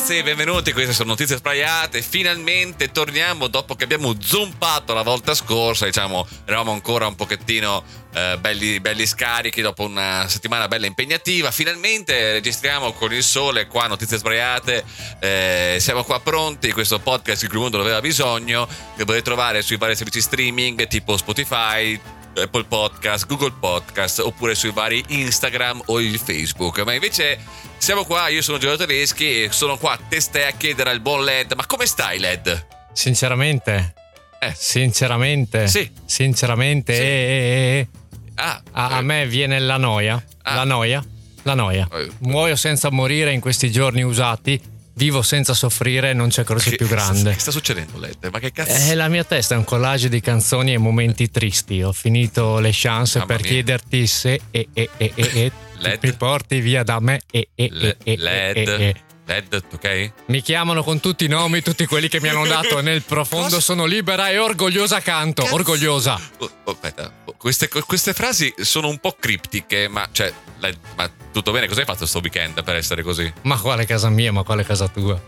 ragazzi, benvenuti. Queste sono notizie sbagliate. Finalmente torniamo dopo che abbiamo zompato la volta scorsa. Diciamo, eravamo ancora un pochettino eh, belli, belli, scarichi dopo una settimana bella impegnativa. Finalmente registriamo con il sole qua notizie sbagliate. Eh, siamo qua pronti. Questo podcast il mondo aveva bisogno. Che potete trovare sui vari servizi streaming tipo Spotify. Apple Podcast, Google Podcast oppure sui vari Instagram o il Facebook. Ma invece siamo qua, io sono Giorgio Tedeschi e sono qua a testa a chiedere al buon Led, ma come stai Led? Sinceramente, eh. sinceramente, sì. sinceramente, sì. Eh, eh, eh. Ah, a, a, me viene la noia, ah. la noia, la noia. Muoio senza morire in questi giorni usati Vivo senza soffrire, non c'è croce più grande. Che sta succedendo, Led? Ma che cazzo? Eh, la mia testa è un collage di canzoni e momenti tristi. Ho finito le chance Mamma per mia. chiederti se e e e e, e Led. mi porti via da me e e Le, e, Led. e, e, e. Led, ok? Mi chiamano con tutti i nomi, tutti quelli che mi hanno dato. Nel profondo Cosa? sono libera e orgogliosa canto. Cazzo. Orgogliosa. Oh, oh, aspetta, queste, queste, frasi sono un po' criptiche, ma, cioè, Led, ma tutto bene? Cosa hai fatto questo weekend per essere così? Ma quale casa mia, ma quale casa tua?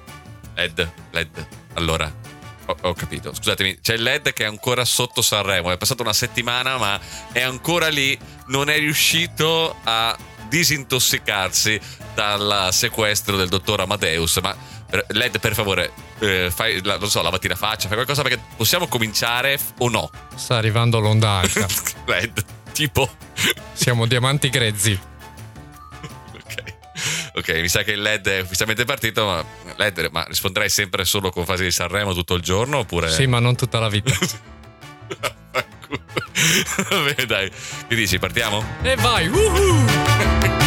Led, Led, allora, ho, ho, capito. Scusatemi, c'è il LED che è ancora sotto Sanremo. È passata una settimana, ma è ancora lì. Non è riuscito a disintossicarsi dal sequestro del dottor Amadeus. Ma LED, per favore, eh, fai, la, non so, lavati la faccia, fai qualcosa perché possiamo cominciare o no? Sta arrivando l'onda alta. LED, tipo. Siamo diamanti grezzi. ok. Ok, mi sa che il LED è ufficialmente partito, ma LED, ma risponderai sempre solo con fasi di Sanremo tutto il giorno oppure... Sì, ma non tutta la vita. Va bene, dai. Che dici, partiamo? E vai! Woohoo!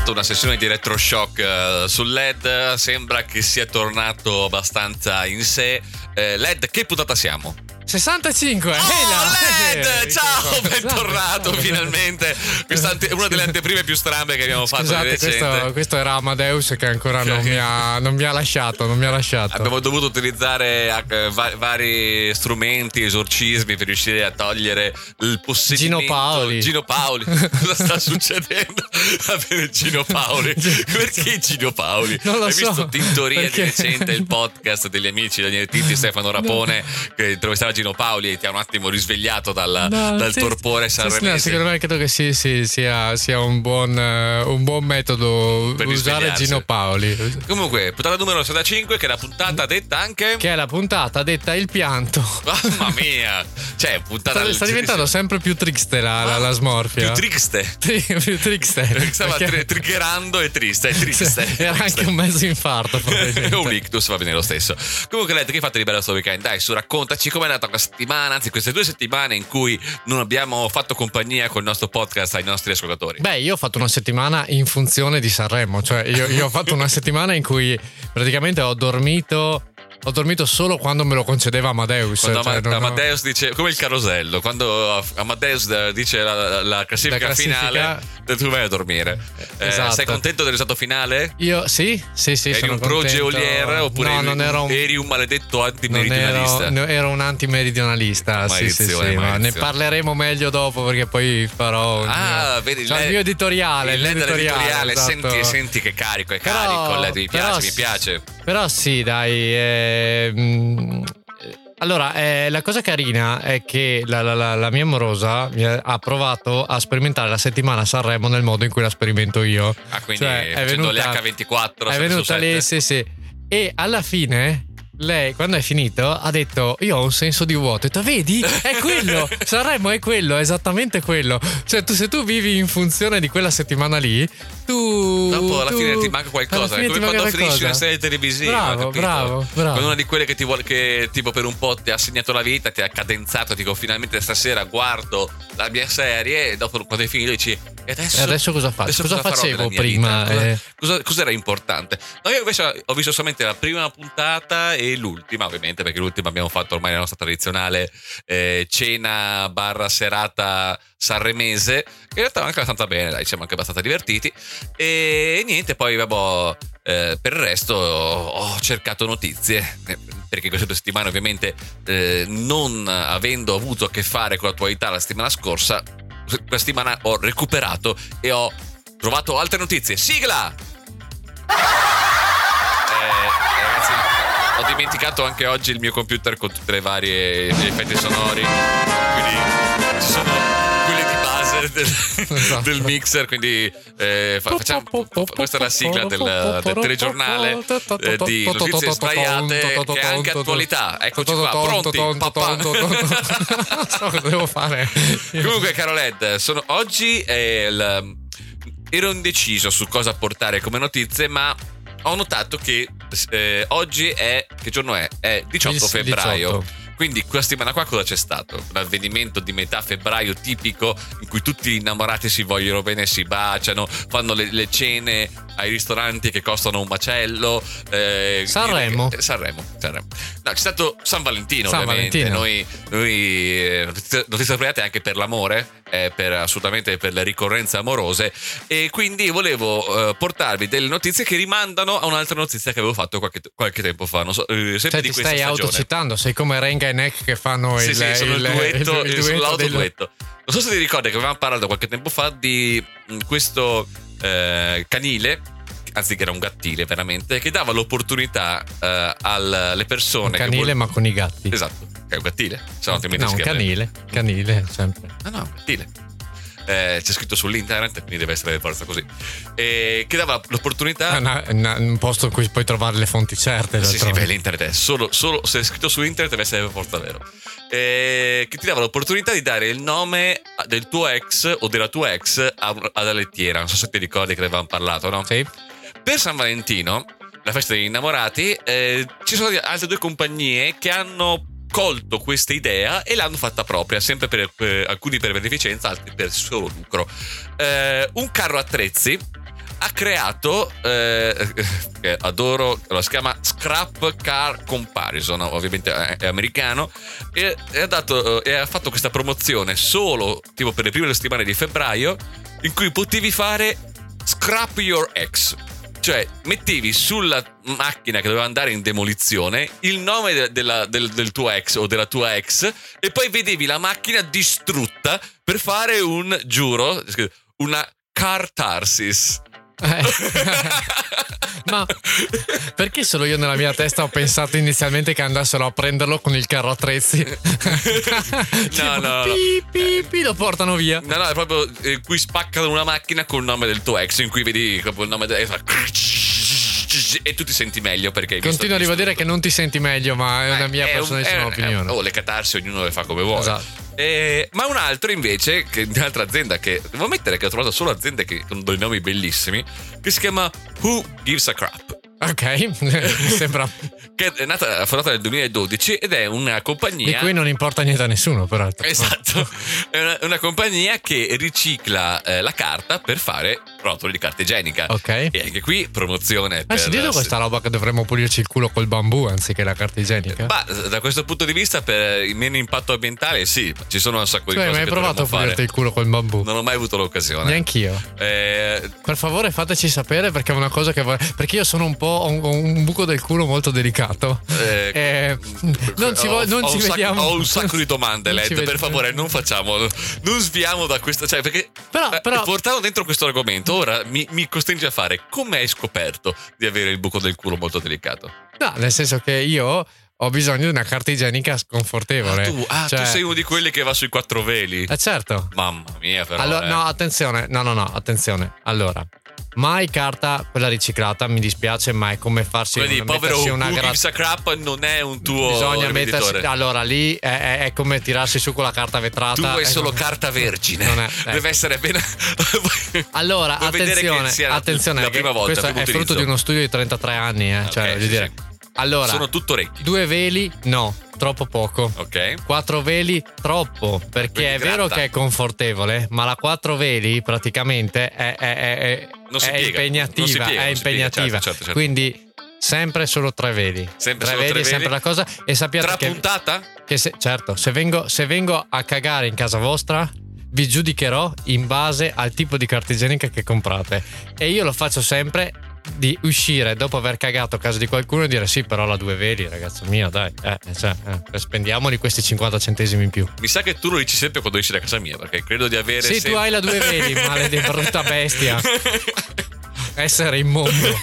fatto una sessione di retroshock uh, sul LED, sembra che sia tornato abbastanza in sé. Uh, LED, che puntata siamo? 65, oh, Led, eh, ciao, bentornato finalmente. Questa è una delle anteprime più strambe che abbiamo fatto Scusate, questo, questo, era Amadeus che ancora non mi, ha, non mi, ha, lasciato, non mi ha lasciato. Abbiamo dovuto utilizzare va- vari strumenti, esorcismi per riuscire a togliere il possedimento. Gino Paoli. Gino Paoli. Cosa sta succedendo? Va bene, Gino Paoli. Perché Gino Paoli? Non lo Hai so. visto Tintoria perché... di recente, il podcast degli amici Daniele Tinti, Stefano Rapone, no. che intervistava Gino Paoli e ti ha un attimo risvegliato dal, no, dal sì, torpore sanremese. Sì, secondo me credo che sì, sì, sia, sia un, buon, uh, un, buon, metodo per usare Gino Paoli. Comunque, puntata numero 65 che è la puntata detta anche... Che è la puntata detta il pianto. Mamma mia! Cioè, puntata... Sta, sta diventando sempre più triste la, la, la smorfia. Più triste. Tri, più triste. Stava perché... triggerando e triste, è triste. Era triste. anche un mezzo infarto. un ictus va bene lo stesso. Comunque, Led, che fatto di bello questo weekend? Dai, su, raccontaci com'è andata questa settimana, anzi queste due settimane in cui non abbiamo fatto compagnia con il nostro podcast ai nostri ascoltatori. Beh, io ho fatto una settimana in funzione di Sanremo, cioè io, io ho fatto una settimana in cui praticamente ho dormito ho dormito solo quando me lo concedeva Amadeus. Quando cioè, Ama- Amadeus ho... dice, come il carosello, quando Amadeus dice la, la, classifica, la classifica, finale, tu vai a dormire. Eh, esatto. sei contento del risultato finale? Io sì, sì, sì. Eri un pro geolier oppure no, non ero un... eri un maledetto antimeridionalista? Ero, ero, un antimeridionalista. Sì, sì, sì, ma ne parleremo meglio dopo perché poi farò ah, mio, vedi, cioè, il mio editoriale. Il editoriale, esatto. senti, senti che carico, è carico. Però, mi piace, mi piace. Però sì, dai. Eh, allora, eh, la cosa carina è che la, la, la, mia amorosa ha provato a sperimentare la settimana a Sanremo nel modo in cui la sperimento io. Ah, quindi cioè, è venuta, l'H24. È venuta lì, sì, sì. E alla fine lei quando è finito ha detto io ho un senso di vuoto. Ho detto vedi è quello, Sanremo è quello, è esattamente quello. Cioè tu se tu vivi in funzione di quella settimana lì, tu... Dopo alla tu, fine ti manca qualcosa, è come quando qualcosa. finisci una serie televisiva. Bravo, bravo, bravo. Con una di quelle che ti vuole, che tipo per un po' ti ha segnato la vita, ti ha cadenzato, dico finalmente stasera guardo la mia serie e dopo quando hai finito dici e adesso, e adesso cosa faccio? Adesso cosa, cosa facevo prima? Cosa, eh. cosa, cos'era importante? No, io invece ho visto solamente la prima puntata e l'ultima, ovviamente, perché l'ultima abbiamo fatto ormai la nostra tradizionale eh, cena barra serata sanremese, che in realtà va anche abbastanza bene, dai, siamo anche abbastanza divertiti. E niente, poi vabbè, eh, per il resto ho cercato notizie, eh, perché queste due settimane ovviamente eh, non avendo avuto a che fare con l'attualità la settimana scorsa, questa settimana ho recuperato e ho trovato altre notizie. Sigla! Eh, ragazzi, ho dimenticato anche oggi il mio computer con tutte le varie effetti sonori. Quindi ci sono base del, esatto. del mixer. Quindi eh, facciamo, questa è la sigla del, del telegiornale eh, di notizie sbagliate che è anche attualità. Eccoci qua, pronti. So cosa devo fare. Comunque, caro Led, sono, oggi il, ero indeciso su cosa portare come notizie, ma ho notato che eh, oggi è. Che giorno è? È 18 febbraio. 18. Quindi questa settimana qua cosa c'è stato? Un avvenimento di metà febbraio tipico in cui tutti gli innamorati si vogliono bene, si baciano, fanno le, le cene ai ristoranti che costano un macello. Eh, Sanremo. Che, Sanremo. Sanremo. No, c'è stato San Valentino, San ovviamente. Valentino. Noi, noi eh, notizie, sbagliate anche per l'amore, eh, per, assolutamente per le ricorrenze amorose. E quindi volevo eh, portarvi delle notizie che rimandano a un'altra notizia che avevo fatto qualche, qualche tempo fa. Non so, eh, cioè, ti stai autocitando, sei come Renga Neck che fanno sì, il, sì, sono il, il duetto, il, il, duetto del... duetto. Non so se ti ricordi che avevamo parlato qualche tempo fa di mm, questo eh, canile anzi che era un gattile veramente, che dava l'opportunità eh, alle persone... Un canile vol- ma con i gatti. Esatto, è un gattile. Se no, no un canile, canile sempre. Ah no, un gattile. Eh, c'è scritto sull'internet, quindi deve essere per forza così. Eh, che dava l'opportunità. Una, una, un posto in cui puoi trovare le fonti certe. Sì, sì, beh, l'internet è solo, solo se è scritto su internet deve essere per forza vero eh, che ti dava l'opportunità di dare il nome del tuo ex o della tua ex alla lettiera. Non so se ti ricordi che ne avevamo parlato, no? Sì. Per San Valentino, la festa degli innamorati, eh, ci sono altre due compagnie che hanno colto questa idea e l'hanno fatta propria, sempre per, per alcuni per beneficenza, altri per solo lucro. Eh, un carro attrezzi ha creato, eh, adoro, lo si chiama Scrap Car Comparison, ovviamente è americano, e, e, ha dato, e ha fatto questa promozione solo tipo per le prime settimane di febbraio, in cui potevi fare Scrap Your Ex. Cioè, mettevi sulla macchina che doveva andare in demolizione il nome de- della, del, del tuo ex o della tua ex e poi vedevi la macchina distrutta per fare un, giuro, una cartarsis. Eh. Ma perché solo io nella mia testa ho pensato inizialmente che andassero a prenderlo con il carro attrezzi? no, no, pi, pi, pi, lo portano via. No, no, è proprio eh, qui spaccano una macchina con il nome del tuo ex, in cui vedi proprio il nome del e tu ti senti meglio perché continuo a ribadire che non ti senti meglio ma è una mia è personalissima un, è, opinione è, oh le catarsi ognuno le fa come vuole esatto eh, ma un altro invece, che un'altra azienda che devo mettere che ho trovato solo aziende che con dei nomi bellissimi, che si chiama Who Gives a Crap. Ok, mi sembra. che è nata, fondata nel 2012 ed è una compagnia. Di cui non importa niente a nessuno, peraltro. Esatto. è una, una compagnia che ricicla eh, la carta per fare rotoli di carta igienica. Ok. E anche qui promozione. Ma hai sentito questa roba che dovremmo pulirci il culo col bambù anziché la carta igienica? Ma da questo punto di vista, per il meno impatto ambientale, sì, ci sono un sacco cioè, di cose. Ma hai provato a pulirti il culo col bambù? Non ho mai avuto l'occasione. Neanch'io. Eh... Per favore, fateci sapere perché è una cosa che vorrei. Perché io sono un po' ho un, un buco del culo molto delicato. Eh, eh, non ci, vo- non ci vediamo. Sacco, ho un sacco di domande, Led. Per favore, non facciamo. Non sviamo da questo. Cioè, perché però, eh, però... portando dentro questo argomento, ora mi, mi costringe a fare. Come hai scoperto di avere il buco del culo molto delicato? No, nel senso che io ho bisogno di una carta igienica sconfortevole. Ah, tu, ah, cioè... tu sei uno di quelli che va sui quattro veli. Eh certo. Mamma mia, però. Allora, eh. no, attenzione. No, no, no, attenzione. Allora, mai carta quella riciclata mi dispiace ma è come farsi quindi povero una grat- crap non è un tuo bisogna mettersi allora lì è, è, è, come tirarsi su con la carta vetrata tu vuoi solo carta vergine non è, ecco. deve essere appena allora attenzione attenzione la prima volta questo è frutto di uno studio di 33 anni eh, cioè okay, sì, dire sì. Allora, sono tutto orecchi. Due veli? No, troppo poco. Ok. Quattro veli? Troppo. Perché Quindi è gratta. vero che è confortevole, ma la quattro veli praticamente è, è, è, è impegnativa. Piega, è impegnativa. Certo, certo, certo. Quindi sempre solo tre veli. Sempre tre veli, tre sempre la cosa. E sappiate Tra che, puntata? Che se, certo, se vengo, se vengo a cagare in casa vostra, vi giudicherò in base al tipo di carta igienica che comprate. E io lo faccio sempre di uscire dopo aver cagato a casa di qualcuno e dire sì, però la due veli, ragazzo mio, dai, eh, cioè, eh, spendiamoli questi 50 centesimi in più. Mi sa che tu lo dici sempre quando esci da casa mia, perché credo di avere. Sì, sempre... tu hai la due veli, maledetta brutta bestia. Essere immondo.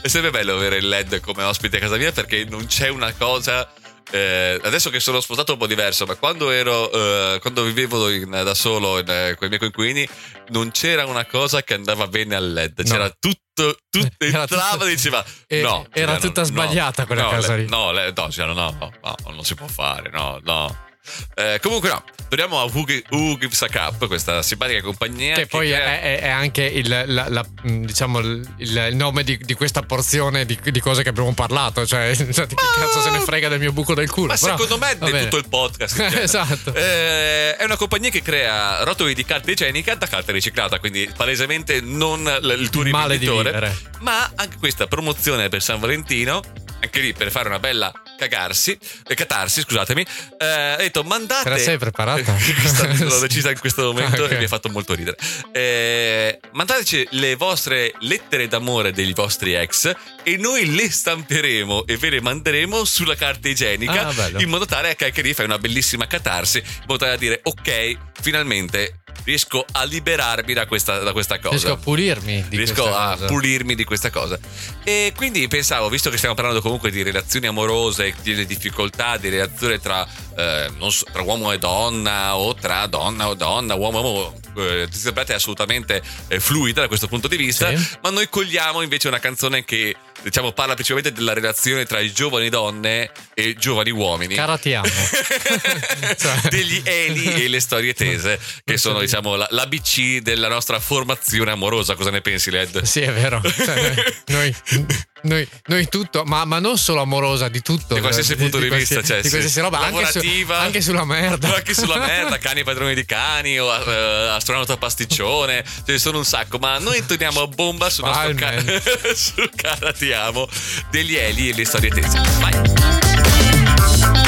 È sempre bello avere il LED come ospite a casa mia perché non c'è una cosa eh, adesso che sono sposato un po' diverso, ma quando ero eh, quando vivevo in, da solo in, eh, con i miei coinquilini, non c'era una cosa che andava bene al LED, c'era no. tutto, tutto entrava e diceva no. Era tutta sbagliata no, quella no, casa lì. No, no, no, no, no, non si può fare, no, no. Eh, comunque no, torniamo a Who, Who Gives a Cup, questa simpatica compagnia. Che, che poi crea... è, è, anche il, la, la, diciamo, il, il nome di, di, questa porzione di, di, cose che abbiamo parlato. Cioè, che ma... cazzo se ne frega del mio buco del culo. Ma Però, secondo me è tutto il podcast. esatto. Eh, è una compagnia che crea rotoli di carta igienica da carta riciclata, quindi palesemente non il tuo rivenditore. Ma anche questa promozione per San Valentino anche lì per fare una bella cagarsi, eh, catarsi, scusatemi, eh, ha detto mandate... Te la sei preparata? L'ho decisa in questo momento okay. e mi ha fatto molto ridere. Eh, mandateci le vostre lettere d'amore dei vostri ex e noi le stamperemo e ve le manderemo sulla carta igienica ah, in modo tale che anche lì fai una bellissima catarsi, in modo tale da dire ok, finalmente riesco a liberarmi da questa, da questa cosa. Riesco a pulirmi di riesco questa a cosa. pulirmi di questa cosa. E quindi pensavo, visto che stiamo parlando comunque di relazioni amorose, di difficoltà, di relazioni tra, eh, so, tra uomo e donna o tra donna o donna, uomo e uomo, eh, è assolutamente eh, fluida da questo punto di vista, sì. ma noi cogliamo invece una canzone che diciamo parla principalmente della relazione tra i giovani donne e giovani uomini. Caratiamo. cioè. Degli Eli e le storie tese, che sono diciamo l'ABC della nostra formazione amorosa. Cosa ne pensi, Led? Sì, è vero. Cioè, noi, noi, noi, tutto, ma, ma, non solo amorosa, di tutto. Di qualsiasi punto di, di vista, cioè, di qualsiasi roba, lavorativa, anche, su, anche, sulla merda. Anche sulla merda, cani padroni di cani o uh, astronauta pasticcione, ce ne sono un sacco, ma noi torniamo a bomba sul nostro ca- sul caratiamo degli Eli e le storie tese. Vai!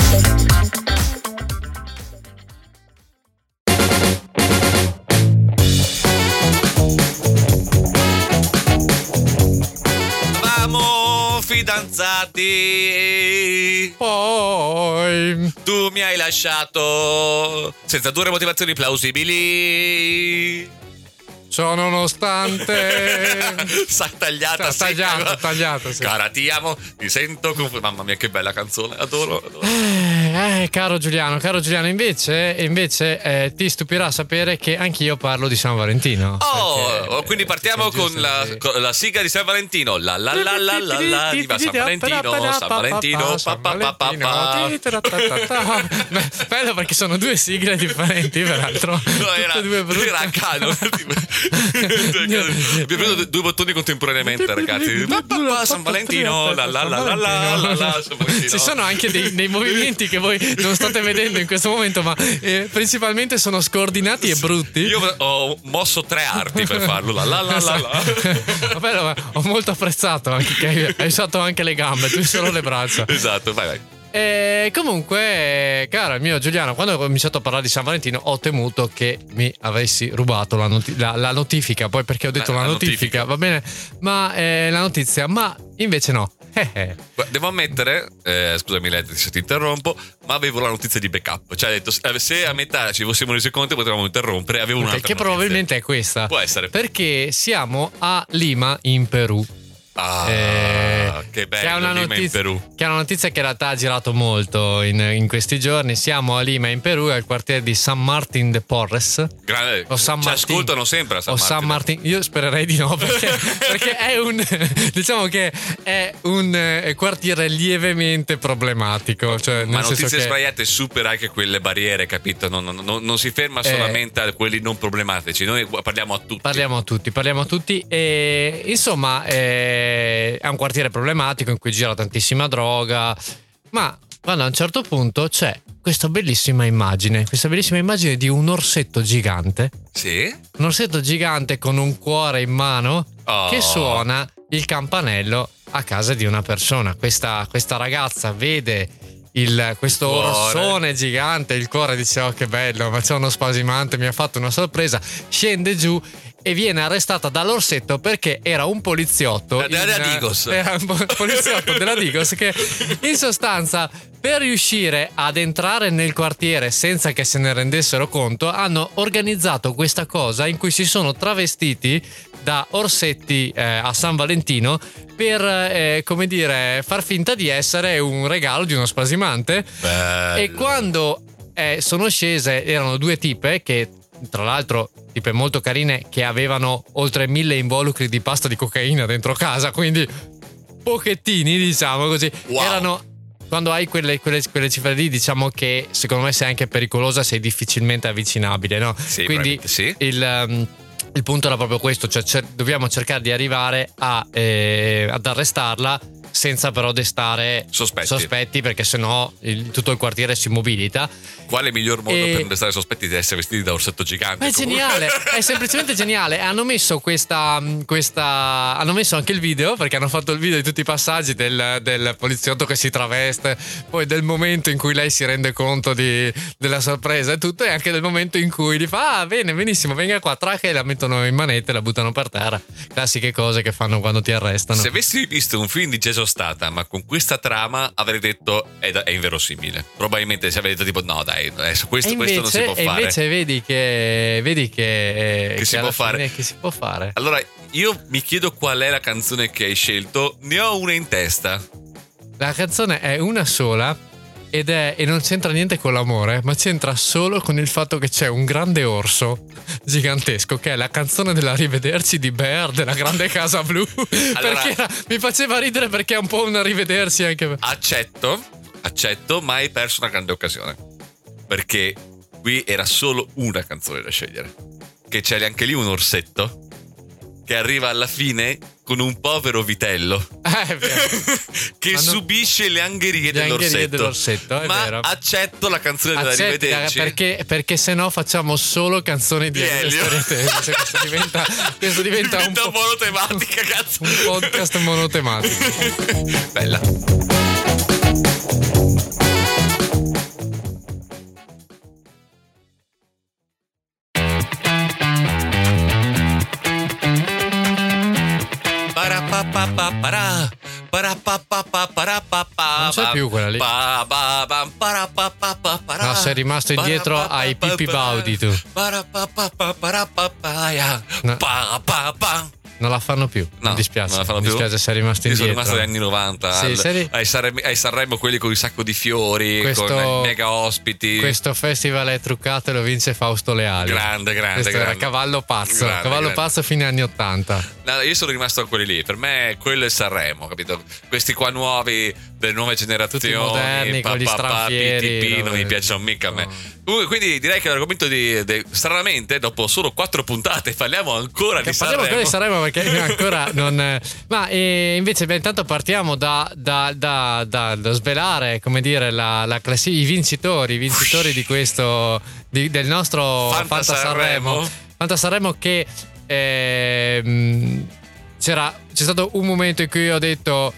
Fidanzati. Poi tu mi hai lasciato senza dure motivazioni plausibili. Ciò nonostante. Sa tagliata, Sa, tagliato, tagliato. Sì. Cara, ti amo, ti sento. Mamma mia, che bella canzone, adoro. adoro. Eh, eh, caro Giuliano, caro Giuliano, invece, invece eh, ti stupirà sapere che anch'io parlo di San Valentino. Oh, perché, quindi partiamo con la, con la, sigla di San Valentino. La la la la la la diva San Valentino, San Valentino, San Valentino. Bello perché sono due sigle differenti, peraltro. No, era, due. Era a canon. Abbiamo preso due bottoni contemporaneamente, ragazzi. San Valentino, la la la la la la la. Ci sono anche dei, dei, movimenti che voi non state vedendo in questo momento, ma eh, principalmente sono scordinati e brutti. Io ho mosso tre arti per farlo. La la la la la. Vabbè, ho molto apprezzato anche che hai usato anche le gambe, tu solo le braccia. Esatto, vai vai. E comunque, caro il mio Giuliano, quando ho cominciato a parlare di San Valentino, ho temuto che mi avessi rubato la, noti- la, la notifica. Poi perché ho detto eh, la, la notifica, notifica, va bene, ma eh, la notizia, ma invece no. Devo ammettere, eh, scusami Led se ti interrompo, ma avevo la notizia di backup. Cioè, detto, eh, se a metà ci fossimo resi conto potevamo interrompere, avevo un'altra Che notizia. probabilmente è questa. Può essere. Perché siamo a Lima, in Perù. Ah, eh, che bello, che è, una notizia, in Perù. che è una notizia che in realtà ha girato molto in, in, questi giorni. Siamo a Lima, in Perù, al quartiere di San Martin de Porres. Grande. O San Ci Martin, ascoltano sempre a San o Martin. San Martin. Io spererei di no, perché, perché è un. diciamo che è un eh, quartiere lievemente problematico. Cioè, Ma notizie che... sbagliate supera anche quelle barriere, capito? Non, non, non, non si ferma eh, solamente a quelli non problematici. Noi parliamo a tutti. Parliamo a tutti, parliamo a tutti. E insomma. Eh, è un quartiere problematico in cui gira tantissima droga, ma quando a un certo punto c'è questa bellissima immagine, questa bellissima immagine di un orsetto gigante. Sì. Un orsetto gigante con un cuore in mano oh. che suona il campanello a casa di una persona. Questa, questa ragazza vede il, questo orsone gigante, il cuore dice oh che bello, ma c'è uno spasimante, mi ha fatto una sorpresa, scende giù e viene arrestata dall'orsetto perché era un poliziotto. Della in, Digos. Era un poliziotto della Digos che in sostanza per riuscire ad entrare nel quartiere senza che se ne rendessero conto hanno organizzato questa cosa in cui si sono travestiti da orsetti eh, a San Valentino per, eh, come dire, far finta di essere un regalo di uno spasimante. Bello. E quando eh, sono scese, erano due tipe che tra l'altro tipe molto carine che avevano oltre mille involucri di pasta di cocaina dentro casa, quindi pochettini diciamo così, wow. erano quando hai quelle, quelle, quelle, cifre lì, diciamo che secondo me sei anche pericolosa, sei difficilmente avvicinabile, no? Sì, Quindi sì. il, um, il, punto era proprio questo, cioè cer- dobbiamo cercare di arrivare a, eh, ad arrestarla senza però destare sospetti, sospetti perché sennò il, tutto il quartiere si mobilita. Quale miglior modo e... per destare sospetti di essere vestiti da orsetto gigante? È comunque. geniale, è semplicemente geniale. Hanno messo questa, questa, Hanno messo anche il video perché hanno fatto il video di tutti i passaggi del, del poliziotto che si traveste, poi del momento in cui lei si rende conto di, della sorpresa e tutto, e anche del momento in cui gli fa: Ah, bene, benissimo, venga qua, traca e la mettono in manette e la buttano per terra. Classiche cose che fanno quando ti arrestano. Se avessi visto un film di Jason stata, ma con questa trama avrei detto è, da, è inverosimile. Probabilmente se avrei detto tipo no dai, adesso questo, invece, questo non si può fare. E invece vedi che, vedi che, che, che si può fare. Che si può fare. Allora, io mi chiedo qual è la canzone che hai scelto, ne ho una in testa. La canzone è una sola ed è, e non c'entra niente con l'amore, ma c'entra solo con il fatto che c'è un grande orso gigantesco che è la canzone dell'arrivederci di Bear della grande casa blu. Allora, perché mi faceva ridere perché è un po' un arrivederci anche. Accetto, accetto, ma hai perso una grande occasione. Perché qui era solo una canzone da scegliere. Che c'è anche lì un orsetto che arriva alla fine con un povero vitello. Eh, che no, subisce le angherie, le dell'orsetto. Angherie dell'orsetto Ma vero. accetto la canzone Accetti, dell'arrivederci perché, perché se no facciamo solo canzoni di, di Elio. questo diventa, questo diventa, diventa un monotematica cazzo. un podcast monotematico bella Non c'è più quella lì. No, sei rimasto indietro ai Pippi Baudi tu. No non la fanno più. No, mi dispiace. Non la fanno mi dispiace, più. sei rimasto indietro. Io sono rimasto negli anni 90. Sì, al, sei... ai, Sanremo, ai, Sanremo, quelli con un sacco di fiori, questo, con mega ospiti. Questo festival è truccato e lo vince Fausto Leali. Grande, grande. Questo grande. era cavallo pazzo. Grande, cavallo grande. pazzo fine anni 80. No, io sono rimasto a quelli lì. Per me quello è Sanremo, capito? Questi qua nuovi, delle nuove generazioni. Tutti moderni, pa, gli stranfieri. PTP, non mi piacciono mica a me. Quindi direi che l'argomento di, di, stranamente dopo solo quattro puntate parliamo ancora che di Sanremo. Parliamo ancora di Sanremo perché ancora non... Ma eh, invece beh, intanto partiamo da, da, da, da, svelare, come dire, la, la classi- i vincitori, i vincitori di questo, di, del nostro Fanta, Fanta Sanremo. Sanremo. Fanta Sanremo che eh, c'era, c'è stato un momento in cui ho detto,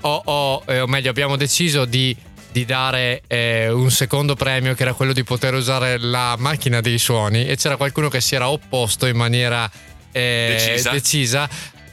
oh, oh, eh, o meglio abbiamo deciso di di dare eh, un secondo premio che era quello di poter usare la macchina dei suoni e c'era qualcuno che si era opposto in maniera eh, decisa. decisa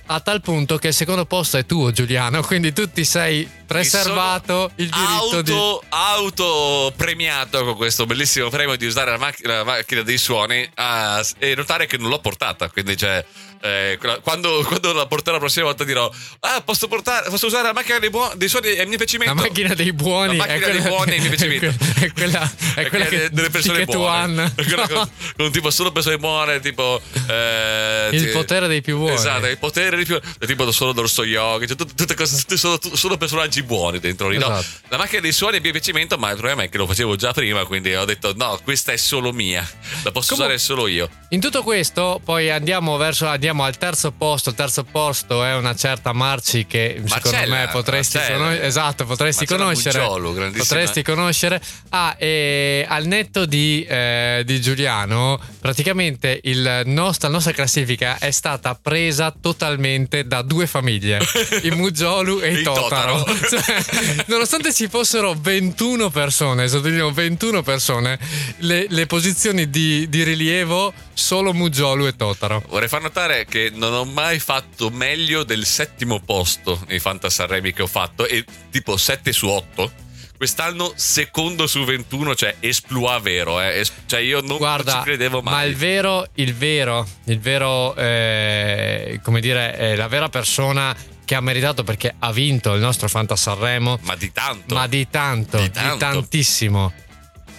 a tal punto che il secondo posto è tuo Giuliano, quindi tu ti sei preservato il diritto auto, di... auto premiato con questo bellissimo premio di usare la, mac- la macchina dei suoni uh, e notare che non l'ho portata, quindi cioè eh, quando, quando, la porterò la prossima volta dirò ah posso, portare, posso usare la macchina dei, buoni, dei suoni è mio piacimento? La macchina dei buoni la macchina dei buoni è il mio piacimento. è quella, è quella che, delle persone buone. Con, con tipo solo persone buone tipo eh, il potere dei più buoni. Esatto il potere dei più tipo solo Dorso Yogi cioè, tutte, tutte cose tutte solo, solo, personaggi buoni dentro lì esatto. no, la macchina dei suoni è il mio piacimento ma il problema è che lo facevo già prima quindi ho detto no questa è solo mia la posso Come, usare solo io in tutto questo poi andiamo verso andiamo al terzo posto. Il terzo posto è una certa Marci che Marcella, secondo me potresti, conos- esatto, potresti conoscere. Bugiolo, potresti conoscere. Ah, e al netto di, eh, di Giuliano, praticamente il nostro, la nostra classifica è stata presa totalmente da due famiglie, i Mugiolu e i Totaro. Totaro. Cioè, nonostante ci fossero 21 persone, sottolineo 21 persone, le, le posizioni di di, rilievo solo Mugiolu e Totaro. Vorrei far notare che non ho mai fatto meglio del settimo posto nei Fantasarremi che ho fatto, e tipo 7 su 8 quest'anno secondo su 21, cioè esploit vero, eh. cioè io non, Guarda, non ci credevo mai. Ma il vero, il vero, il vero, eh, come dire, eh, la vera persona che ha meritato perché ha vinto il nostro Fanta Sanremo. Ma di tanto. Ma di tanto, di, tanto. di tantissimo.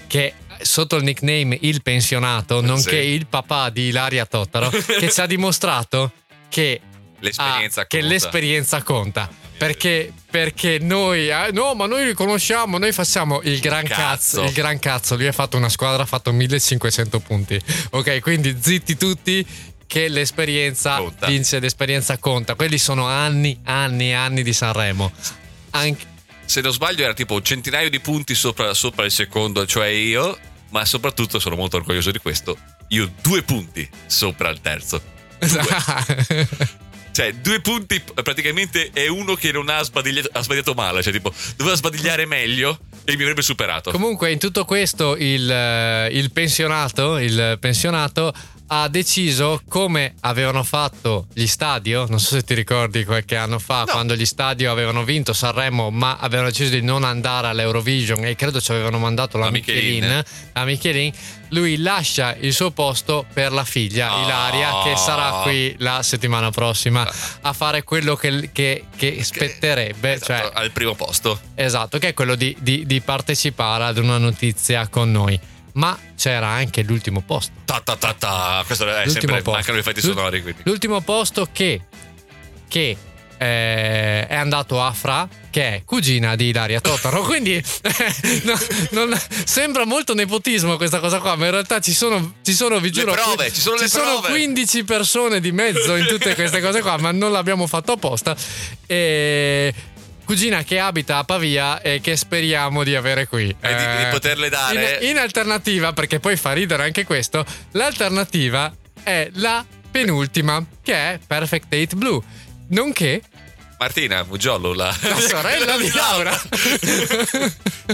Che sotto il nickname Il Pensionato, nonché sì. il papà di Ilaria Totaro, che ci ha dimostrato che, l'esperienza, ha, che l'esperienza conta perché, perché noi, eh, no, ma noi li conosciamo, noi facciamo il gran cazzo. cazzo. Il gran cazzo. Lui ha fatto una squadra, ha fatto 1500 punti. Ok, quindi zitti tutti che l'esperienza conta. vince, l'esperienza conta. Quelli sono anni, anni, anni di Sanremo. Anche... Se non sbaglio era tipo un centinaio di punti sopra, sopra il secondo, cioè io, ma soprattutto sono molto orgoglioso di questo. Io due punti sopra il terzo. Due. Cioè, due punti praticamente è uno che non ha sbadigliato, ha sbagliato male. Cioè, tipo, doveva sbadigliare meglio e mi avrebbe superato. Comunque, in tutto questo, il, eh, il pensionato, il pensionato ha deciso come avevano fatto gli stadio, non so se ti ricordi qualche anno fa, no. quando gli stadio avevano vinto Sanremo, ma avevano deciso di non andare all'Eurovision e credo ci avevano mandato la, la Michelin, Michelin, la Michelin, lui lascia il suo posto per la figlia oh. Ilaria che sarà qui la settimana prossima a fare quello che, che, che spetterebbe, esatto, cioè, al primo posto. Esatto, che è quello di, di, di partecipare ad una notizia con noi ma c'era anche l'ultimo posto. Ta ta ta ta. Questo è l'ultimo sempre, posto. mancano gli effetti sonori. Quindi. L'ultimo posto che, che eh, è andato a Fra, che è cugina di Ilaria Totaro. Quindi no, non, sembra molto nepotismo questa cosa qua, ma in realtà ci sono, ci sono vi giuro, le prove, ci sono, ci sono 15 persone di mezzo in tutte queste cose qua, ma non l'abbiamo fatto apposta. E cugina che abita a Pavia e che speriamo di avere qui. E eh, di, di, eh, poterle dare. In, in, alternativa, perché poi fa ridere anche questo, l'alternativa è la penultima, che è Perfect Date Blue. Nonché Martina Mugiollo, la, la sorella di Laura.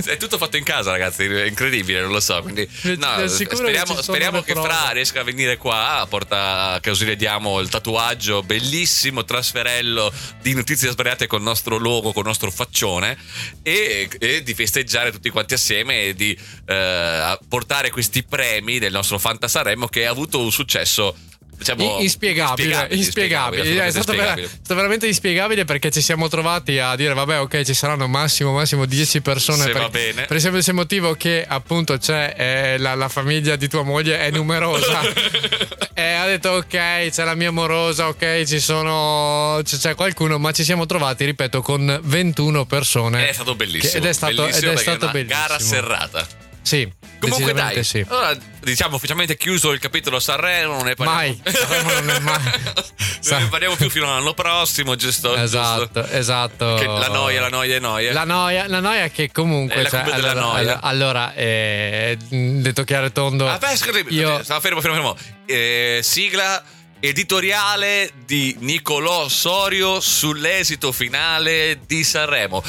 è tutto fatto in casa, ragazzi. È incredibile, non lo so. Quindi, no, speriamo, che, speriamo che Fra riesca a venire qua. Porta, così le diamo il tatuaggio bellissimo, trasferello di notizie sbagliate con il nostro logo, con il nostro faccione. E, e di festeggiare tutti quanti assieme e di eh, portare questi premi del nostro Fantasaremmo che ha avuto un successo diciamo, inspiegabile, inspiegabile, inspiegabile. È stato, ver- stato, veramente inspiegabile perché ci siamo trovati a dire vabbè ok ci saranno massimo massimo 10 persone Se per, va bene. per il semplice motivo che appunto c'è eh, la, la, famiglia di tua moglie è numerosa. E ha detto ok c'è la mia morosa ok ci sono c'è qualcuno. Ma ci siamo trovati ripeto con 21 persone è stato bellissimo che, ed è stato, bellissimo ed è stato bellissimo gara serrata sì Comunque dai, sì. allora diciamo ufficialmente chiuso il capitolo Sanremo, non ne parliamo. Mai, Sanremo non è mai. non ne parliamo più fino all'anno prossimo, giusto? Esatto, giusto? esatto. Che la noia, la noia è noia. La noia, la noia che comunque... È cioè, allora, allora, allora eh, detto chiaro e tondo... Ah, beh, scusi, io... fermo, fermo, fermo. Eh, sigla editoriale di Nicolò Sorio sull'esito finale di Sanremo.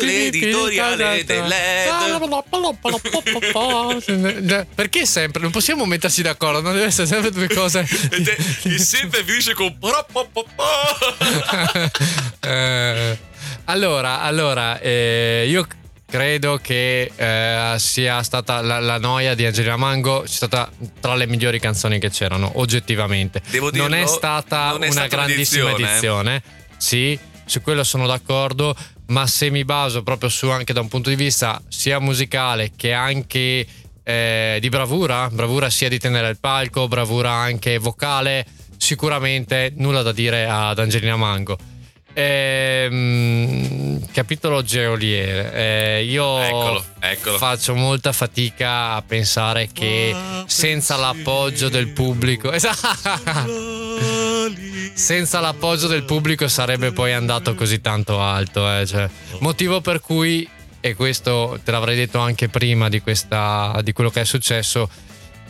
L'editoriale dell'Ed. Perché sempre? Non possiamo metterci d'accordo, non deve essere sempre due cose. E sempre finisce con. eh, allora, allora, eh, io credo che eh, sia stata la, la, noia di Angelina Mango sia stata tra le migliori canzoni che c'erano oggettivamente. Devo dirlo, non è stata non è una stata grandissima edizione, edizione. sì su quello sono d'accordo ma se mi baso proprio su anche da un punto di vista sia musicale che anche eh, di bravura bravura sia di tenere il palco bravura anche vocale sicuramente nulla da dire ad Angelina Mango Ehm, capitolo geoliere. Eh, io eccolo, eccolo. faccio molta fatica a pensare che senza l'appoggio del pubblico, senza l'appoggio del pubblico sarebbe poi andato così tanto alto. Eh. Cioè, motivo per cui, e questo te l'avrei detto anche prima di, questa, di quello che è successo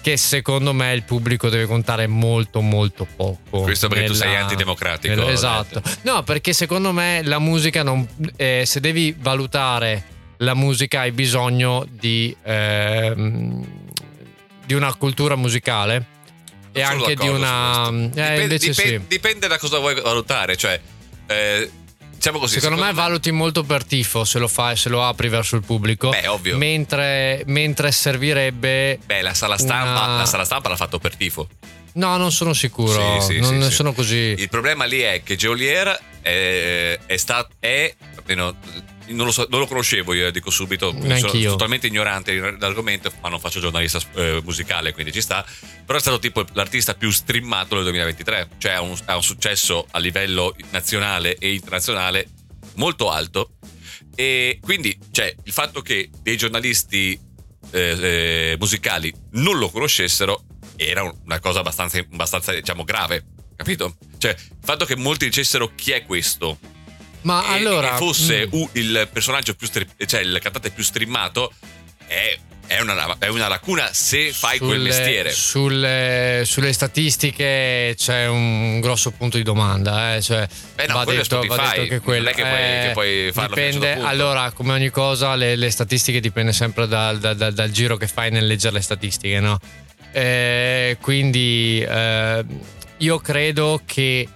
che secondo me il pubblico deve contare molto molto poco. Questo perché nella, tu sei antidemocratico. Nella, esatto. No, perché secondo me la musica non, eh, se devi valutare la musica hai bisogno di, eh, di una cultura musicale e anche di una... Eh, dipende, dipende, sì. dipende, da cosa vuoi valutare, cioè... Eh, diciamo così, secondo, secondo me, me, valuti molto per tifo se lo fai, se lo apri verso il pubblico. Beh, ovvio. Mentre, mentre servirebbe. Beh, la sala, stampa, una... la sala stampa l'ha fatto per tifo. No, non sono sicuro. Sì, sì, non sì, sono così. Il problema lì è che Geolier è, è stato. È, almeno, non lo, so, non lo, conoscevo, io dico subito. Sono totalmente ignorante dell'argomento, ma non faccio giornalista eh, musicale, quindi ci sta. Però è stato tipo l'artista più streamato del 2023. Cioè ha un, ha un successo a livello nazionale e internazionale molto alto. E quindi, cioè, il fatto che dei giornalisti eh, eh, musicali non lo conoscessero era una cosa abbastanza, abbastanza diciamo, grave, capito? Cioè, il fatto che molti dicessero chi è questo ma e, allora. E fosse mm. il personaggio più. Stri- cioè il cantante più streamato. È è una, è una, lacuna se fai sulle, quel mestiere. Sulle, sulle, statistiche c'è un grosso punto di domanda. Eh? Cioè, Beh, no, va, detto, va detto che quello non è che, puoi, eh, che puoi farlo. Dipende, allora, come ogni cosa, le, le statistiche dipende sempre dal, dal, dal, dal, giro che fai nel leggere le statistiche, no? Eh, quindi eh, io credo che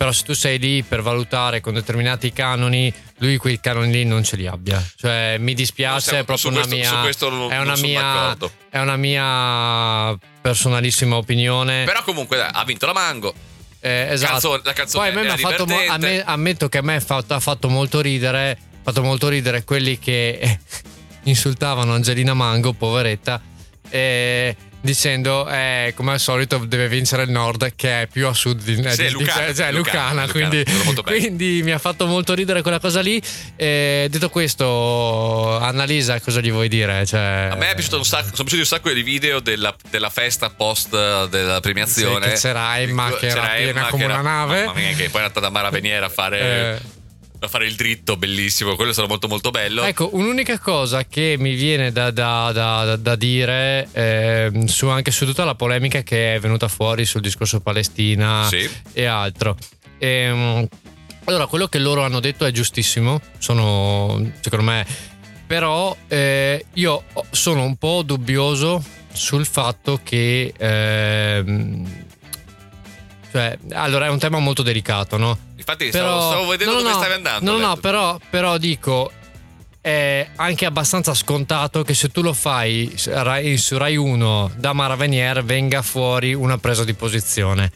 però se tu sei lì per valutare con determinati canoni lui quei canoni lì non ce li abbia. Cioè mi dispiace è proprio una mia è una mia è una mia personalissima opinione. Però comunque ha vinto la Mango. Eh, esatto. Canzone, la canzone poi a me, fatto, a me ammetto che a me ha fatto, ha fatto molto ridere fatto molto ridere quelli che insultavano Angelina Mango poveretta eh, dicendo eh, come al solito deve vincere il nord che è più a sud di, sì, di, Lucana, di cioè, Lucana, Lucana, quindi, quindi, mi ha fatto molto ridere quella cosa lì. Eh, detto questo Annalisa cosa gli vuoi dire? Cioè, a me è piaciuto un sacco sono piaciuti un sacco di video della, della festa post della premiazione. Sì, c'era Emma che c'era era piena Emma come era, una nave. Mamma mia, che poi è andata da Mara Veniera a fare eh a fare il dritto, bellissimo, quello è stato molto molto bello. Ecco, un'unica cosa che mi viene da, da, da, da dire eh, su, anche su tutta la polemica che è venuta fuori sul discorso Palestina sì. e altro. Eh, allora, quello che loro hanno detto è giustissimo, sono secondo me, però eh, io sono un po' dubbioso sul fatto che... Eh, cioè, allora è un tema molto delicato, no? Infatti però, stavo, stavo vedendo no, dove no, stavi andando. No, no, però, però dico, è anche abbastanza scontato che se tu lo fai su Rai 1 da Maravenier venga fuori una presa di posizione.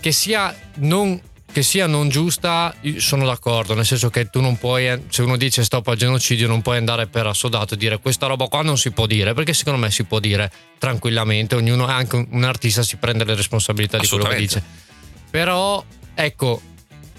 Che sia non, che sia non giusta, sono d'accordo, nel senso che tu non puoi, se uno dice stop al genocidio, non puoi andare per assodato e dire questa roba qua non si può dire, perché secondo me si può dire tranquillamente, ognuno, anche un artista si prende le responsabilità di quello che dice. Però, ecco,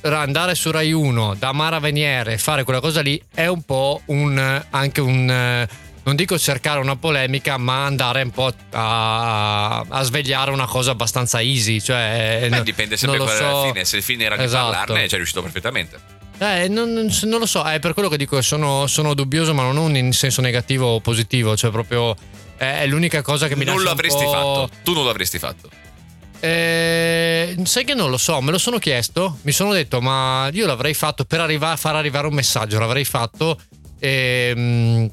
andare su Rai 1 da Mara Veniere e fare quella cosa lì è un po' un, anche un non dico cercare una polemica, ma andare un po' a, a svegliare una cosa abbastanza easy. Cioè, Beh, dipende sempre qual so. fine. Se il fine era esatto. di parlarne, ci è riuscito perfettamente. Eh, non, non, lo so, è per quello che dico sono, sono dubbioso, ma non in senso negativo o positivo. Cioè, proprio è l'unica cosa che mi non lascia. Non lo avresti fatto. Tu non lo avresti fatto. Eh, sai che non lo so, me lo sono chiesto, mi sono detto ma io l'avrei fatto per arrivare, far arrivare un messaggio, l'avrei fatto ehm,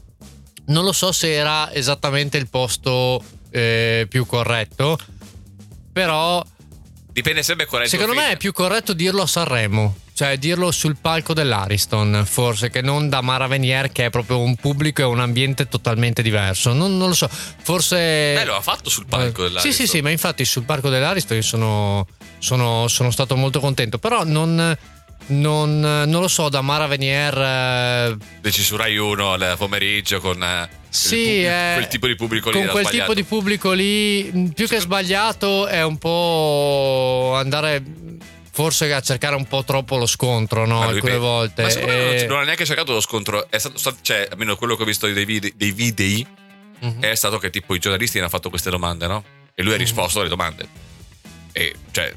non lo so se era esattamente il posto eh, più corretto, però... Dipende sempre qual è Secondo me è più corretto dirlo a Sanremo. Cioè, dirlo sul palco dell'Ariston, forse, che non da Mara Venier, che è proprio un pubblico e un ambiente totalmente diverso. Non, non lo so, forse. Beh, lo ha fatto sul palco dell'Ariston. Sì, sì, sì, ma infatti sul palco dell'Ariston io sono, sono, sono stato molto contento. Però non. Non, non, lo so, da Mara Venier. Eh... Dici su Rai 1 al pomeriggio con eh, sì, pubblico, eh, quel tipo di pubblico lì. Con quel sbagliato. tipo di pubblico lì, più che sbagliato, è un po' andare forse a cercare un po' troppo lo scontro, no? Alcune volte. Ma secondo me non, ha neanche cercato lo scontro. È stato, cioè, almeno quello che ho visto dei, video, dei videi, uh-huh. è stato che tipo i giornalisti hanno fatto queste domande, no? E lui ha mhm. risposto alle domande. E cioè.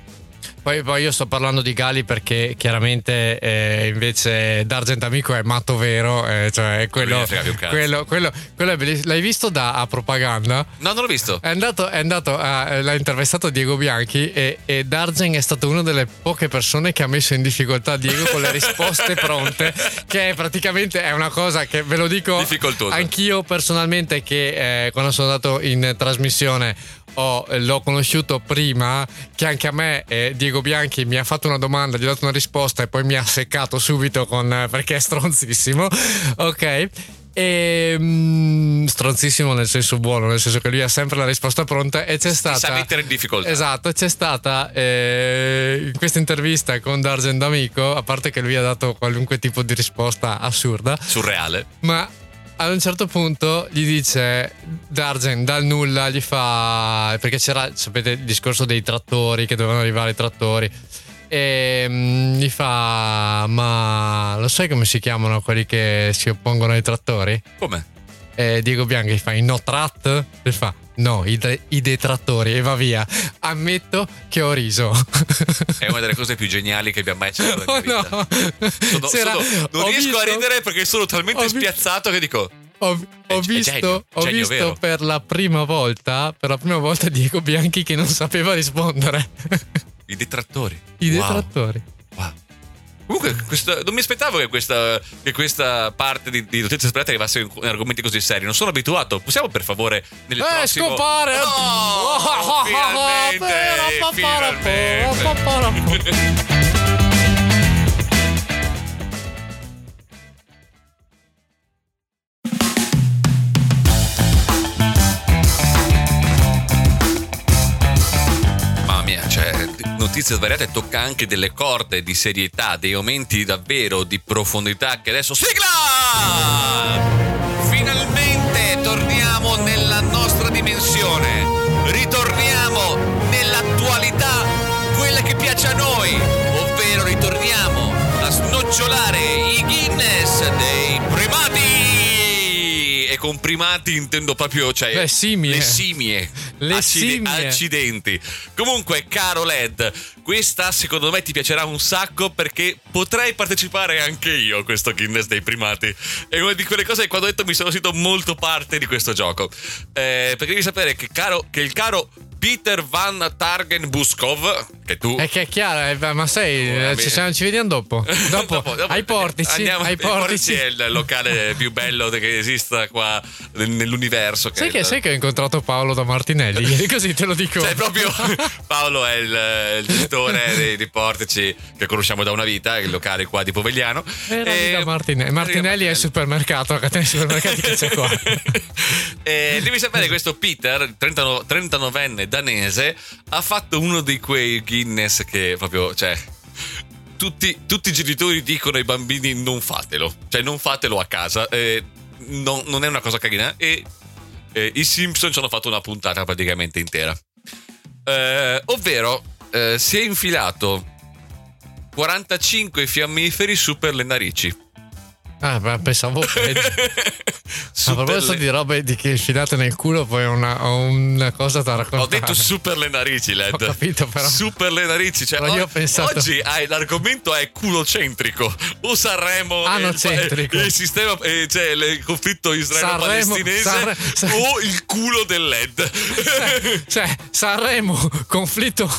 Poi, poi, io sto parlando di Gali perché chiaramente eh, invece D'Argent Amico è matto vero, eh, cioè quello, quello, quello, quello, è bellissimo. L'hai visto da a propaganda? No, non l'ho visto. È andato, è andato a, l'ha intervistato Diego Bianchi e, e D'Argent è stato una delle poche persone che ha messo in difficoltà Diego con le risposte pronte, che è praticamente è una cosa che ve lo dico anch'io personalmente che eh, quando sono andato in trasmissione ho, l'ho conosciuto prima, che anche a me eh, Diego Bianchi mi ha fatto una domanda, gli ho dato una risposta e poi mi ha seccato subito con, eh, perché è stronzissimo. Ok. E, mm, stronzissimo nel senso buono, nel senso che lui ha sempre la risposta pronta e c'è stata... sa mettere in difficoltà. Esatto, c'è stata eh, in questa intervista con Dargen D'Amico, a parte che lui ha dato qualunque tipo di risposta assurda. Surreale. Ma ad un certo punto gli dice Dargen dal nulla gli fa perché c'era sapete il discorso dei trattori che dovevano arrivare i trattori e mm, gli fa ma lo sai come si chiamano quelli che si oppongono ai trattori? come? E Diego Bianchi fa i no trat e fa no i, de- i detrattori e va via. Ammetto che ho riso. È una delle cose più geniali che abbia mai fatto nella mia vita. no. sono, sono, non riesco visto, a ridere perché sono talmente spiazzato che dico ho, ho, visto, genio, ho genio visto per la prima volta per la prima volta Diego Bianchi che non sapeva rispondere. I detrattori. I detrattori. wow. Comunque, questo, non mi aspettavo che questa, che questa parte di, di notizie sperate arrivasse in, in, argomenti così seri. Non sono abituato. Possiamo, per favore, nel eh, prossimo... scopare! Oh, finalmente, finalmente. Notizie svariate tocca anche delle corde di serietà, dei momenti davvero di profondità che adesso sigla! Finalmente torniamo nella nostra dimensione, ritorniamo nell'attualità, quella che piace a noi, ovvero ritorniamo a snocciolare i Guinness dei primati e con primati intendo proprio cioè, le simie. Le simie. Le simie. Accidenti. Comunque, caro Led, questa secondo me ti piacerà un sacco perché potrei partecipare anche io a questo Guinness dei primati. È una di quelle cose che quando ho detto mi sono sentito molto parte di questo gioco. Eh, perché devi sapere che, caro, che il caro Peter Van Targen Buskov, che tu... È che è chiaro, eh, ma sai, oh, ci, siamo, ci, vediamo dopo. Dopo, dopo, dopo ai portici. Andiamo, ai portici. è il locale più bello che esista qua nell'universo. Sai che, sai che ho incontrato Paolo da Martinelli? Così te lo dico. Cioè, proprio Paolo è il, il gestore dei, dei, portici che conosciamo da una vita, il locale qua di Povegliano. E Martinelli. Martinelli è il supermercato, la catena di supermercati che c'è qua. e devi sapere, questo Peter, 39enne danese, ha fatto uno di quei Guinness che proprio, cioè, tutti, tutti, i genitori dicono ai bambini non fatelo, cioè non fatelo a casa, eh, non, non, è una cosa carina e eh, i Simpson ci hanno fatto una puntata praticamente intera. Eh, ovvero, eh, si è infilato 45 fiammiferi su per le narici. Ah, ma pensavo peggio. A proposito le... di robe di che infilate nel culo, poi ho una, una, cosa da raccontare. Ho detto super le narici, Led. Ho capito, però. Super le narici. Cioè, o- pensato... Oggi hai, l'argomento è culocentrico. O Sanremo. Anocentrico. Il, il, sistema, eh, cioè il conflitto israelo-palestinese. Sanremo, San... o il culo del Led. Cioè, cioè Sanremo, conflitto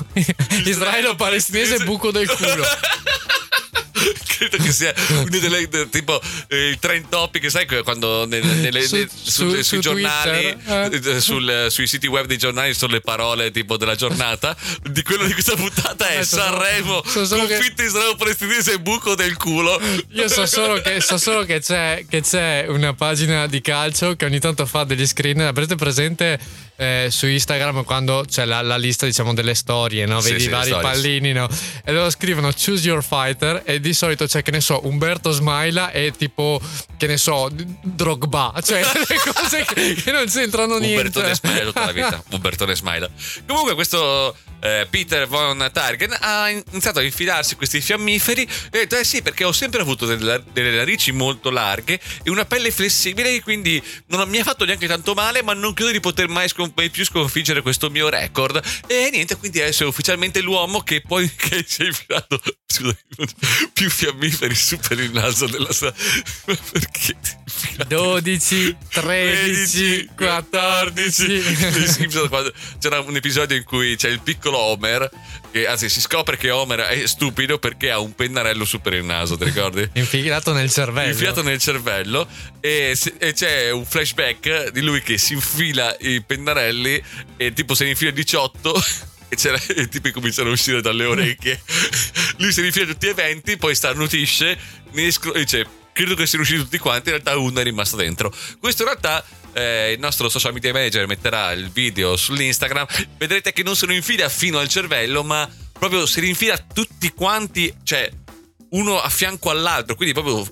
israelo-palestinese, buco del culo. credo che sia una delle tipo eh, il trend topic sai quando nelle, nelle, su, su, su, sui giornali eh. eh. sul, sui siti web dei giornali sono le parole tipo della giornata di quello di questa puntata è Sanremo conflitto che... israelo-palestinese buco del culo io so solo che, so solo che c'è, che c'è una pagina di calcio che ogni tanto fa degli screen avrete presente eh, su Instagram quando c'è la, la, lista diciamo delle storie, no? vedi sì, i vari pallini no? e loro scrivono choose your fighter e di solito c'è che ne so Umberto Smaila e tipo che ne so Drogba, cioè le cose che, che non c'entrano niente. Umberto Smaila tutta la vita, Umberto Smaila. Comunque questo eh, Peter von Targen ha iniziato a infilarsi questi fiammiferi e ha detto eh sì perché ho sempre avuto delle, delle narici molto larghe e una pelle flessibile quindi non mi ha fatto neanche tanto male ma non credo di poter mai puoi più sconfiggere questo mio record. E niente, quindi adesso è ufficialmente l'uomo che poi che si è infilato più fiammiferi su per il naso della sua. Perché? 12, 13, 14. C'era un episodio in cui c'è il piccolo Homer. Che, anzi, si scopre che Homer è stupido perché ha un pennarello su per il naso, ti ricordi? Infilato nel cervello. Infilato nel cervello. E, e c'è un flashback di lui che si infila i pennarelli e tipo se ne infila 18 e c'era i tipi cominciano a uscire dalle orecchie. Lui si rifila tutti gli eventi, poi starnutisce, ne esco, e dice credo che siano usciti tutti quanti, in realtà uno è rimasto dentro. Questo in realtà eh, il nostro social media manager metterà il video sull'Instagram, vedrete che non se lo infila fino al cervello, ma proprio si rinfila tutti quanti, cioè uno a fianco all'altro, quindi proprio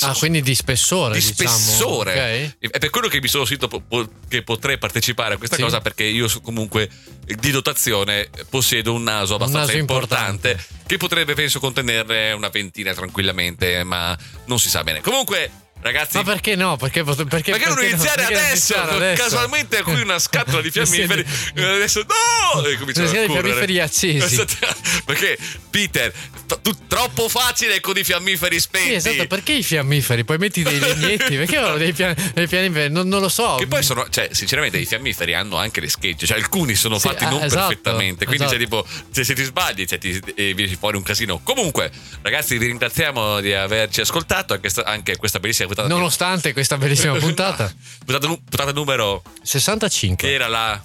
Ah, quindi di spessore. Di diciamo. spessore. Okay. È per quello che mi sono sentito po- che potrei partecipare a questa sì. cosa, perché io comunque di dotazione possiedo un naso abbastanza un naso importante, importante, che potrebbe, penso, contenerne una ventina tranquillamente, ma non si sa bene. Comunque Ragazzi, ma perché no? Perché, perché, perché, perché non iniziare no? adesso? Adesso? Casualmente qui una scatola di fiammiferi. adesso no! E cominciano a di fiammiferi accesi. Perché Peter, tu, troppo facile con i fiammiferi spenti. Sì, esatto. Perché i fiammiferi? Poi metti dei legnetti. perché ho dei, pian- dei fiammiferi? Non, non, lo so. Che poi sono, cioè, sinceramente, i fiammiferi hanno anche le schegge. Cioè, alcuni sono sì, fatti ah, non esatto, perfettamente. Quindi, esatto. c'è tipo, se, se ti sbagli, cioè, ti, eh, viene fuori un casino. Comunque, ragazzi, vi ringraziamo di averci ascoltato. Anche, anche questa bellissima puntata. Nonostante questa bellissima puntata. puntata, puntata numero 65. Che era la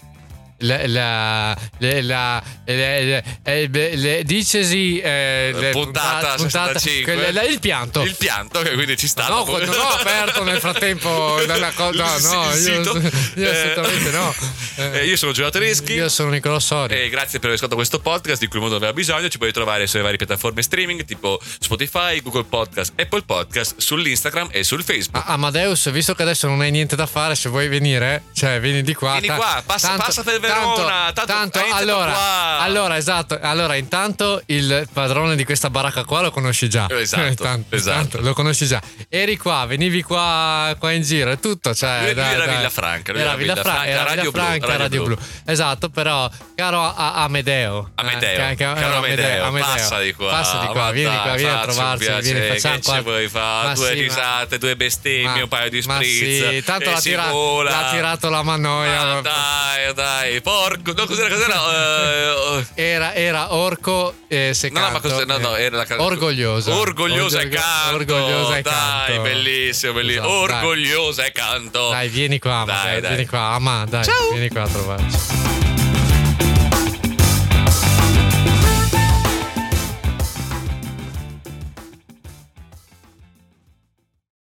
la, la, la, la dicesi eh, puntata, puntata 65 il pianto. Il pianto che quindi ci sta no, non ho aperto nel frattempo la cosa no, no io, io assolutamente no. Eh, io sono Giovanni Tedeschi io sono Nicolò Sori e grazie per aver ascoltato questo podcast di cui il mondo aveva bisogno. Ci puoi trovare sulle varie piattaforme streaming tipo Spotify, Google Podcast, Apple Podcast sull'Instagram e sul Facebook. Amadeus visto che adesso non hai niente da fare se vuoi venire cioè vieni di qua. Vieni qua passa, tanto, passa per Verona. Tanto, tanto, tanto allora, allora, esatto. Allora, intanto il padrone di questa baracca qua lo conosci già. Esatto. tanto, esatto. lo conosci già. Eri qua, venivi qua, qua in giro e tutto. Cioè, da, era da, Villa Franca. Era Villa, Villa Franca, era Radio, Villa Franca, Radio, Radio Blu. Blu. Esatto, però, caro a, Amedeo. Amedeo. Eh, caro Amedeo, Amedeo, Passa di qua. Passa di qua, vieni qua, vieni a trovarci. Vieni, facciamo che ci vuoi fare? Due risate, due bestemmie, un paio di spritz. Sì, tanto l'ha tirato la mannoia. Dai, dai, porco. No, cos'era? cos'era? Uh, era, era orco eh, se no, no, ma cos'era? No, no, era la Orgogliosa. Orgogliosa e canto. Orgogliosa e canto. Dai, bellissimo, bellissimo. Esatto, orgogliosa e canto. Dai, vieni qua, dai, dai. vieni qua, Ama, dai, Ciao. vieni qua a trovarci.